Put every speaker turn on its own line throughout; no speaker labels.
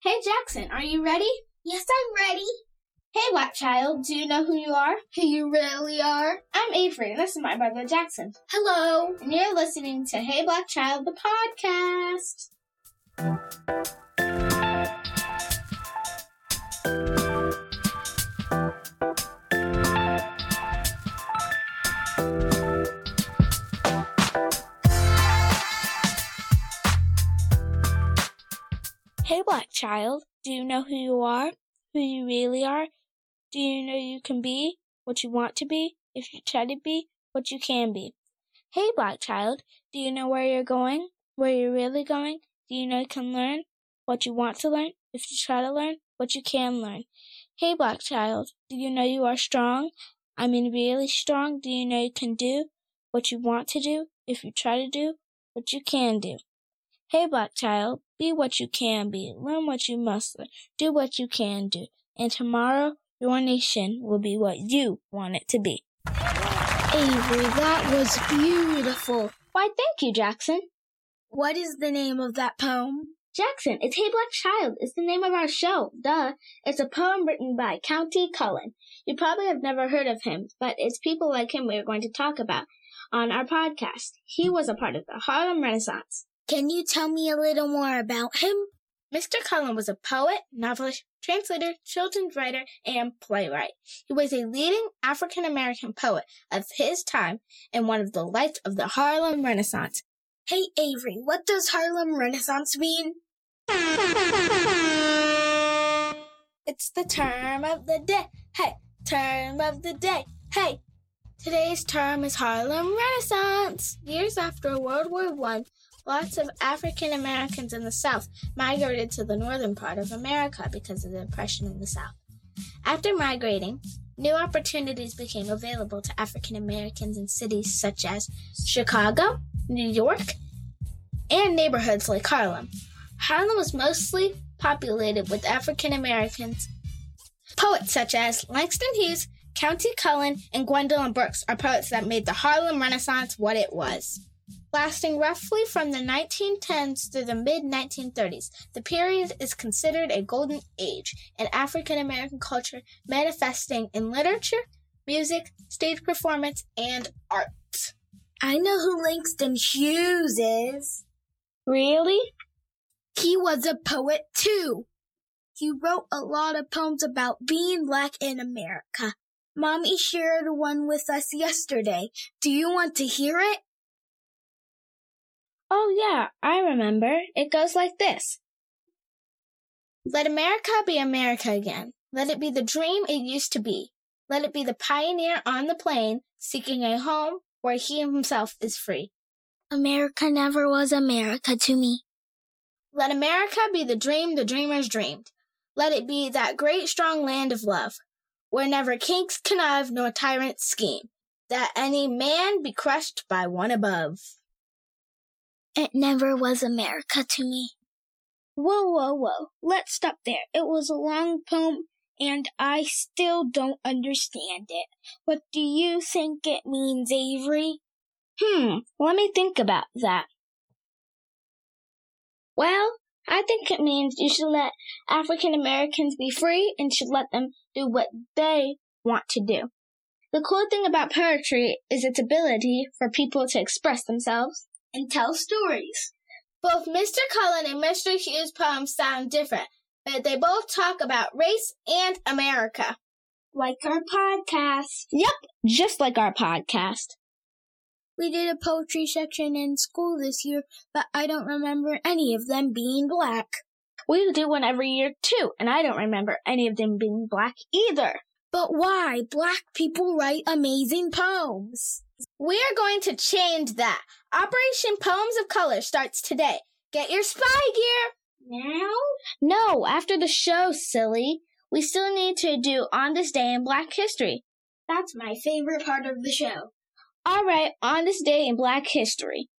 Hey Jackson, are you ready?
Yes, I'm ready.
Hey Black Child, do you know who you are?
Who you really are?
I'm Avery, and this is my brother Jackson.
Hello.
And you're listening to Hey Black Child, the podcast. Hey Black Child, do you know who you are? Who you really are? Do you know you can be what you want to be if you try to be what you can be? Hey Black Child, do you know where you're going? Where you're really going? Do you know you can learn what you want to learn if you try to learn what you can learn? Hey Black Child, do you know you are strong? I mean really strong. Do you know you can do what you want to do if you try to do what you can do? Hey Black Child, be what you can be, learn what you must learn, do what you can do, and tomorrow your nation will be what you want it to be.
Avery, that was beautiful.
Why, thank you, Jackson.
What is the name of that poem?
Jackson, it's Hey Black Child. It's the name of our show. Duh. It's a poem written by Countee Cullen. You probably have never heard of him, but it's people like him we are going to talk about on our podcast. He was a part of the Harlem Renaissance.
Can you tell me a little more about him?
Mr. Cullen was a poet, novelist, translator, children's writer, and playwright. He was a leading African American poet of his time and one of the lights of the Harlem Renaissance.
Hey, Avery, what does Harlem Renaissance mean?
It's the term of the day. Hey, term of the day. Hey, today's term is Harlem Renaissance. Years after World War One, lots of African Americans in the South migrated to the northern part of America because of the Depression in the South. After migrating, new opportunities became available to African Americans in cities such as Chicago, New York, and neighborhoods like Harlem. Harlem was mostly populated with African Americans. Poets such as Langston Hughes, Countee Cullen, and Gwendolyn Brooks are poets that made the Harlem Renaissance what it was. Lasting roughly from the 1910s through the mid 1930s, the period is considered a golden age in African American culture, manifesting in literature, music, stage performance, and art.
I know who Langston Hughes is.
Really?
He was a poet too. He wrote a lot of poems about being black in America. Mommy shared one with us yesterday. Do you want to hear it?
Oh, yeah, I remember. It goes like this Let America be America again. Let it be the dream it used to be. Let it be the pioneer on the plain seeking a home where he himself is free.
America never was America to me.
Let America be the dream the dreamers dreamed. Let it be that great strong land of love, where never kings connive nor tyrants scheme, that any man be crushed by one above.
It never was America to me.
Whoa, whoa, whoa. Let's stop there. It was a long poem and I still don't understand it. What do you think it means, Avery? Hmm, let me think about that. Well, I think it means you should let African Americans be free and should let them do what they want to do. The cool thing about poetry is its ability for people to express themselves and tell stories. Both Mr. Cullen and Mr. Hughes' poems sound different, but they both talk about race and America.
Like our podcast.
Yep, just like our podcast.
We did a poetry section in school this year, but I don't remember any of them being black.
We do one every year too, and I don't remember any of them being black either.
But why? Black people write amazing poems.
We are going to change that. Operation Poems of Color starts today. Get your spy gear.
Now?
No, after the show, silly. We still need to do On This Day in Black History.
That's my favorite part of the show.
All right, on this day in Black history.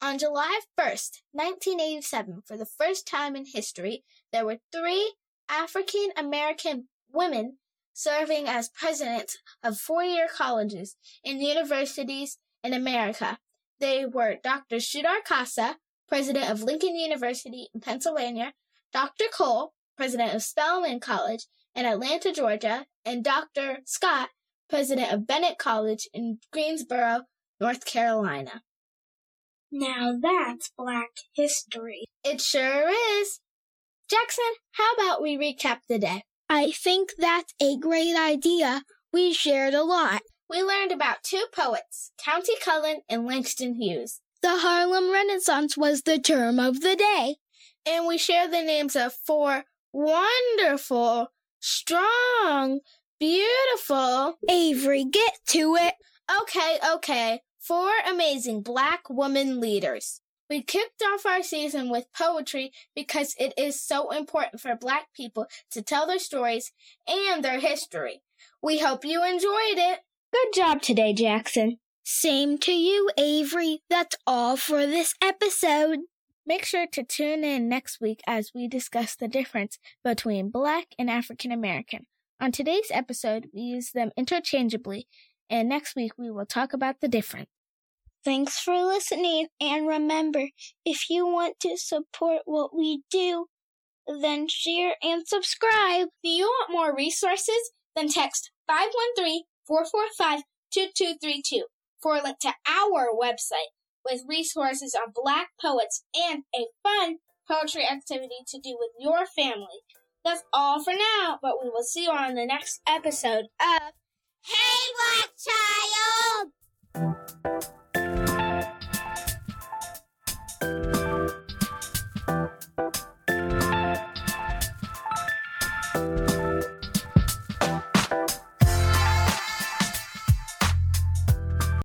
On July 1st, 1987, for the first time in history, there were three African American women serving as presidents of four year colleges and universities in America. They were Dr. Sudarkasa, president of Lincoln University in Pennsylvania, Dr. Cole, president of Spelman College in Atlanta, Georgia, and Dr. Scott, president of Bennett College in Greensboro, North Carolina.
Now that's Black history.
It sure is. Jackson, how about we recap the day?
I think that's a great idea. We shared a lot.
We learned about two poets, Countee Cullen and Langston Hughes.
The Harlem Renaissance was the term of the day.
And we shared the names of four wonderful, strong, beautiful.
Avery, get to it.
Okay, okay. Four amazing black woman leaders. We kicked off our season with poetry because it is so important for black people to tell their stories and their history. We hope you enjoyed it.
Good job today, Jackson. Same to you, Avery. That's all for this episode.
Make sure to tune in next week as we discuss the difference between Black and African American. On today's episode, we use them interchangeably, and next week we will talk about the difference.
Thanks for listening, and remember, if you want to support what we do, then share and subscribe.
Do you want more resources? Then text 513 445 2232 for a link to our website with resources on black poets and a fun poetry activity to do with your family. That's all for now, but we will see you on the next episode of
Hey Black Child!